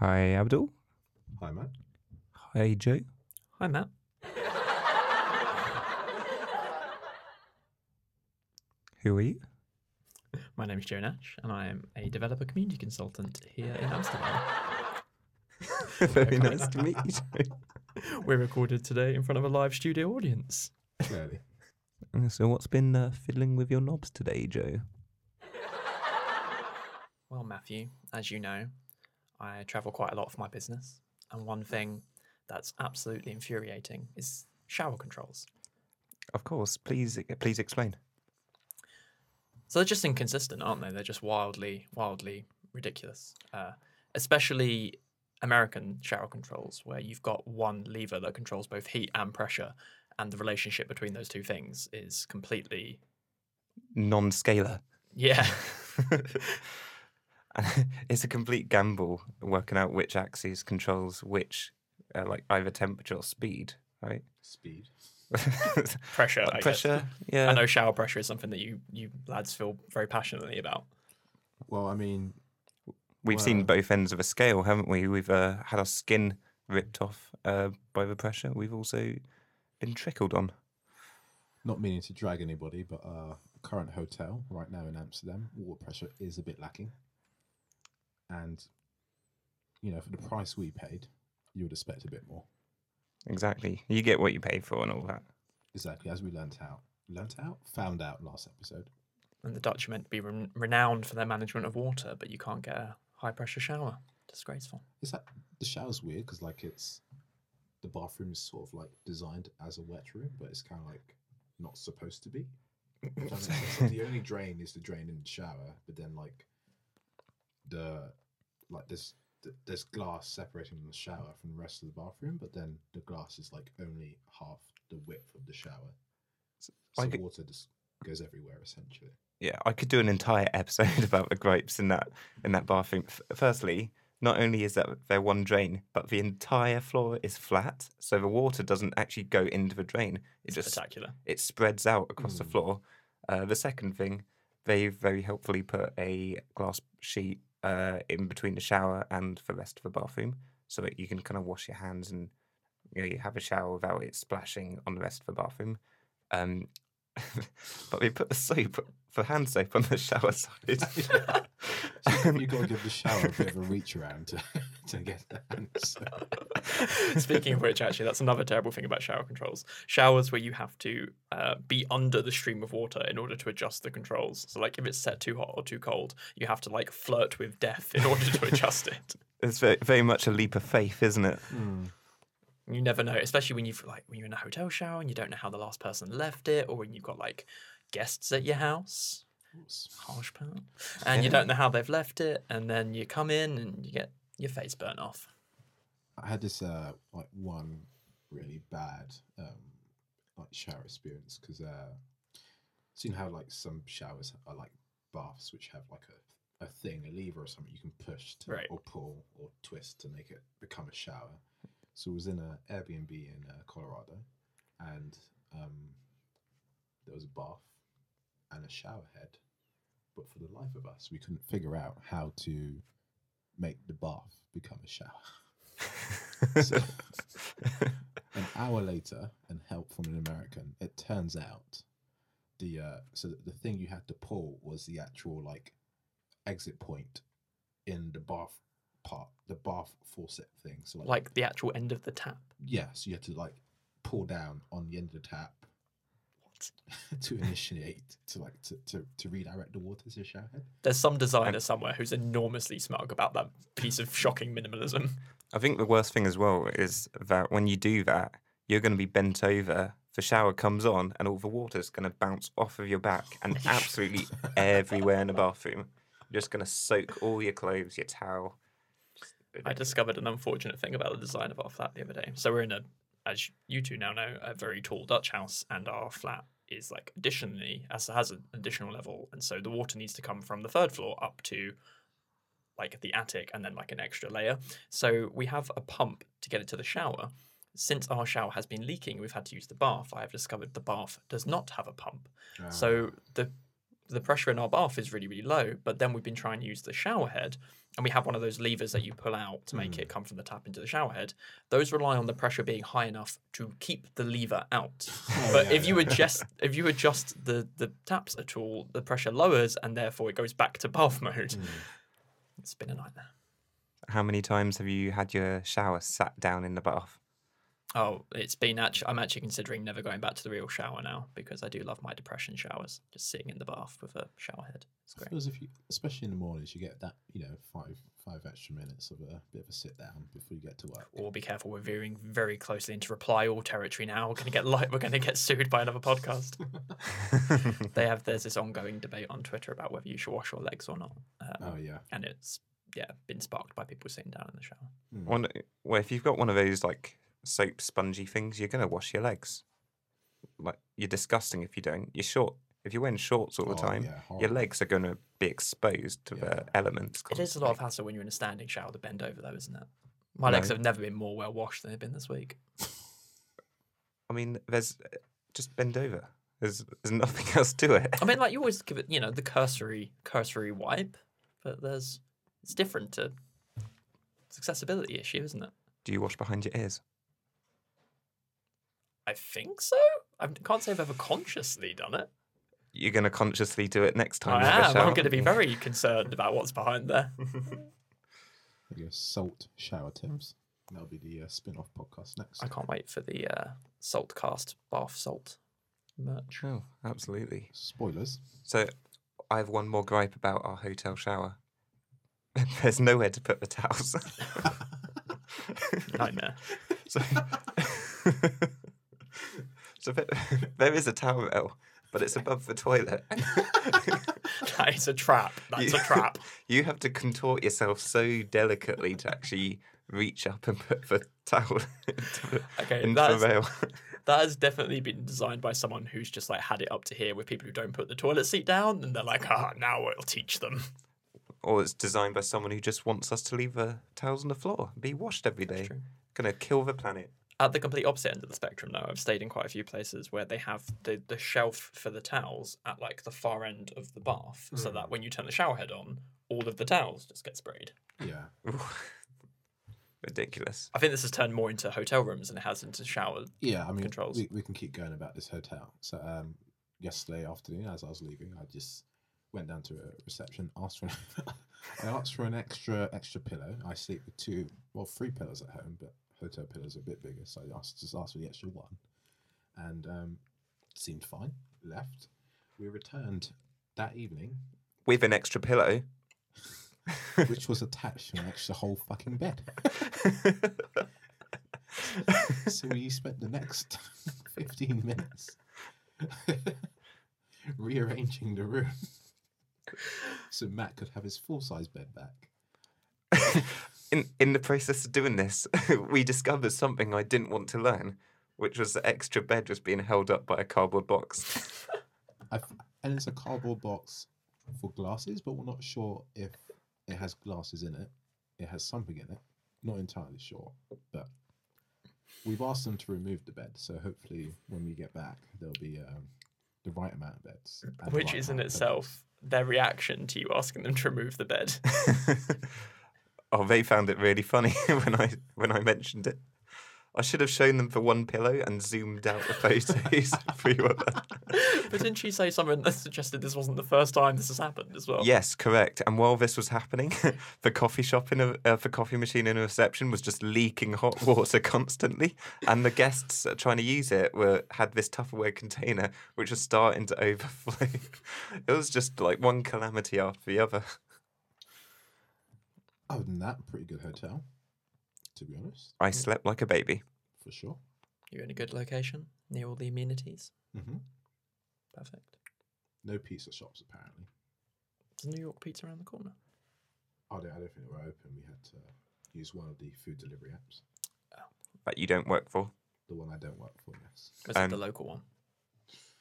Hi, Abdul. Hi, Matt. Hi, Joe. Hi, Matt. Who are you? My name is Joe Nash, and I am a developer community consultant here in Amsterdam. Very nice to meet you. Joe. We're recorded today in front of a live studio audience. Clearly. So, what's been uh, fiddling with your knobs today, Joe? Well, Matthew, as you know, I travel quite a lot for my business, and one thing that's absolutely infuriating is shower controls. Of course. Please, please explain. So they're just inconsistent, aren't they? They're just wildly, wildly ridiculous. Uh, especially American shower controls, where you've got one lever that controls both heat and pressure, and the relationship between those two things is completely, Non-scalar. yeah, it's a complete gamble working out which axis controls which, uh, like either temperature or speed, right? Speed. pressure. I guess. Pressure. Yeah. I know shower pressure is something that you you lads feel very passionately about. Well, I mean, We've seen both ends of a scale, haven't we? We've uh, had our skin ripped off uh, by the pressure. We've also been trickled on. not meaning to drag anybody, but our current hotel right now in Amsterdam, water pressure is a bit lacking. And, you know, for the price we paid, you would expect a bit more. Exactly. You get what you pay for and all that. Exactly, as we learnt out. Learnt out? Found out last episode. And the Dutch are meant to be re- renowned for their management of water, but you can't get a high pressure shower. Disgraceful. Is that the shower's weird because, like, it's the bathroom is sort of like designed as a wet room, but it's kind of like not supposed to be. Does that? So the only drain is the drain in the shower, but then like the like there's th- there's glass separating the shower from the rest of the bathroom, but then the glass is like only half the width of the shower, so I could- water just goes everywhere essentially. Yeah, I could do an entire episode about the gripes in that in that bathroom. F- Firstly, not only is that there one drain, but the entire floor is flat, so the water doesn't actually go into the drain. It It's just spectacular. it spreads out across the Mm. floor. Uh, the second thing, they've very helpfully put a glass sheet uh, in between the shower and the rest of the bathroom, so that you can kind of wash your hands and you know you have a shower without it splashing on the rest of the bathroom. Um, but we put the soap for hand soap on the shower side. so you got to give the shower a bit of a reach around to, to get the soap. Speaking of which, actually, that's another terrible thing about shower controls. Showers where you have to uh, be under the stream of water in order to adjust the controls. So, like, if it's set too hot or too cold, you have to like flirt with death in order to adjust it. it's very, very much a leap of faith, isn't it? You never know, especially when you've like when you're in a hotel shower and you don't know how the last person left it, or when you've got like guests at your house. Harsh part. And you don't know how they've left it, and then you come in and you get your face burnt off. I had this uh like one really bad um like shower experience because uh seen how like some showers are like baths which have like a, a thing a lever or something you can push to Right. or pull or twist to make it become a shower so it was in an airbnb in uh, colorado and um there was a bath and a shower head but for the life of us we couldn't figure out how to make the bath become a shower. So, an hour later, and help from an American, it turns out the uh, so the, the thing you had to pull was the actual like exit point in the bath part, the bath faucet thing. So like, Like the actual end of the tap. yeah, so you had to like pull down on the end of the tap What? to initiate to like to, to, to redirect the water to the shower head. There's some designer somewhere who's enormously smug about that piece of shocking minimalism. I think the worst thing as well is that when you do that, you're going to be bent over. The shower comes on, and all the water's going to bounce off of your back and absolutely everywhere in the bathroom. You're just going to soak all your clothes, your towel. I discovered an unfortunate thing about the design of our flat the other day. So we're in a, as you two now know, a very tall Dutch house, and our flat is like additionally as has an additional level, and so the water needs to come from the third floor up to like the attic and then like an extra layer. So we have a pump to get it to the shower. Since our shower has been leaking, we've had to use the bath. I have discovered the bath does not have a pump. So ah. the the pressure in our bath is really really low. But then we've been trying to use the shower head, and we have one of those levers that you pull out to make hmm. it come from the tap into the shower head. Those rely on the pressure being high enough to keep the lever out. but yeah, if you adjust if you adjust the the taps at all, the pressure lowers, and therefore it goes back to bath mode. Hmm. It's been a nightmare. How many times have you had your shower sat down in the bath? Oh, it's been actually. I'm actually considering never going back to the real shower now because I do love my depression showers. Just sitting in the bath with a shower head. It's great. feel as if you, especially in the mornings, you get that you know five five extra minutes of a bit of a sit down before you get to work. Or be careful. We're veering very closely into reply all territory now. We're gonna get li- we're gonna get sued by another podcast. they have there's this ongoing debate on Twitter about whether you should wash your legs or not, um, Oh yeah, and it's yeah been sparked by people sitting down in the shower. One, well, if you've got one of those like soap spongy things, you're gonna wash your legs. Like you're disgusting if you don't. You're short. If you're wearing shorts all the Oh, time, yeah, your legs are gonna be exposed to Yeah. the elements. It is a lot of hassle when you're in a standing shower to bend over though, isn't it? My legs have never been more well washed than they've been this week. I mean, there's uh, just bend over. There's there's nothing else to it. I mean, like you always give it, you know, the cursory cursory wipe, but there's it's different to it's accessibility issue, isn't it? Do you wash behind your ears? I think so. I can't say I've ever consciously done it. You're gonna consciously do it next time. I you have a am. I'm going to be very concerned about what's behind there. I guess salt shower tips. That'll be the uh, spin-off podcast next. I can't wait for the uh, salt cast bath salt merch. Oh, absolutely. Spoilers. So, I have one more gripe about our hotel shower. There's nowhere to put the towels. Nightmare. so, so there, there is a towel rail, but it's above the toilet. that is a trap. That's a You- trap. You have to contort yourself so delicately to actually reach up and put the towel into the, Okay, into the rail. that has definitely been designed by someone who's just like had it up to here with people who don't put the toilet seat down, and they're like, ah, now we'll teach them. Or it's designed by someone who just wants us to leave the towels on the floor, be washed every day. true. Gonna kill the planet. At the complete opposite end of the spectrum, now I've stayed in quite a few places where they have the, the shelf for the towels at like the far end of the bath, so that when you turn the shower head on, all of the towels just get sprayed. Yeah. Ridiculous. I think this has turned more into hotel rooms than it has into shower. Yeah, I mean, Controls. We, we can keep going about this hotel. So, um, yesterday afternoon, as I was leaving, I just went down to a reception, asked for, I asked for an extra extra pillow. I sleep with two, well, three pillows at home, but hotel pillows are a bit bigger, so I asked, just asked for the extra one, and um, seemed fine. Left. We returned that evening, With an extra pillow. which was attached to an extra whole fucking bed. so we spent the next 15 minutes rearranging the room so Matt could have his full size bed back. In in the process of doing this, we discovered something I didn't want to learn, which was the extra bed was being held up by a cardboard box. I've, and it's a cardboard box for glasses, but we're not sure if it has glasses in it. It has something in it. Not entirely sure, but we've asked them to remove the bed. So hopefully, when we get back, there'll be um, the right amount of beds, Which right is in amount of itself their reaction to you asking them to remove the bed. oh, they found it really funny when I when I mentioned it. I should have shown them for one pillow and zoomed out the photos for you. but didn't she say something that suggested this wasn't the first time this has happened as well? Yes, correct. And while this was happening, the coffee shop in a uh, the coffee machine in a reception was just leaking hot water constantly, and the guests trying to use it were had this Tupperware container which was starting to overflow. it was just like one calamity after the other. Other than that, pretty good hotel, to be honest, I slept like a baby. for sure. You're in a good location near all the amenities. Mm-hmm. Perfect. No pizza shops apparently. Is New York Pizza around the corner? I don't, I don't think they were open. We had to use one of the food delivery apps. That you don't work for. The one I don't work for, yes. Was Um, it the local one?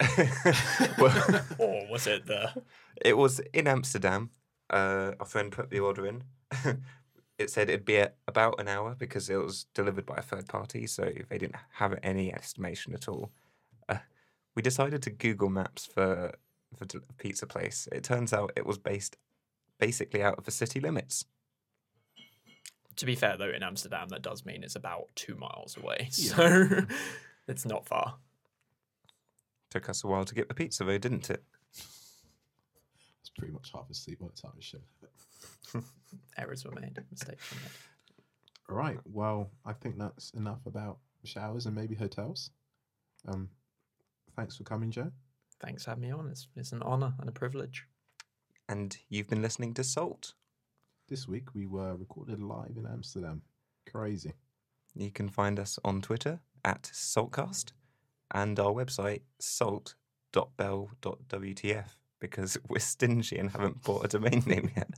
well, Or was it the. it was in Amsterdam. Uh, our friend put the order in. it said it'd be at about an hour because it was delivered by a third party, so they didn't have any estimation at all. Uh, we decided to Google Maps for a d- pizza place. It turns out it was based basically out of the city limits. To be fair, though, in Amsterdam, that does mean it's about two miles away. Yeah. So it's not far. Took us a while to get the pizza though, didn't it? I was pretty much half asleep by the time we showed up. Errors were made, mistakes were made. All right. Well, I think that's enough about showers and maybe hotels. Um, thanks for coming, Joe. Thanks for having me on. It's, it's an honour and a privilege. And you've been listening to Salt. This week we were recorded live in Amsterdam. Crazy. You can find us on Twitter at Saltcast and our website salt.bell.wtf because we're stingy and haven't bought a domain name yet.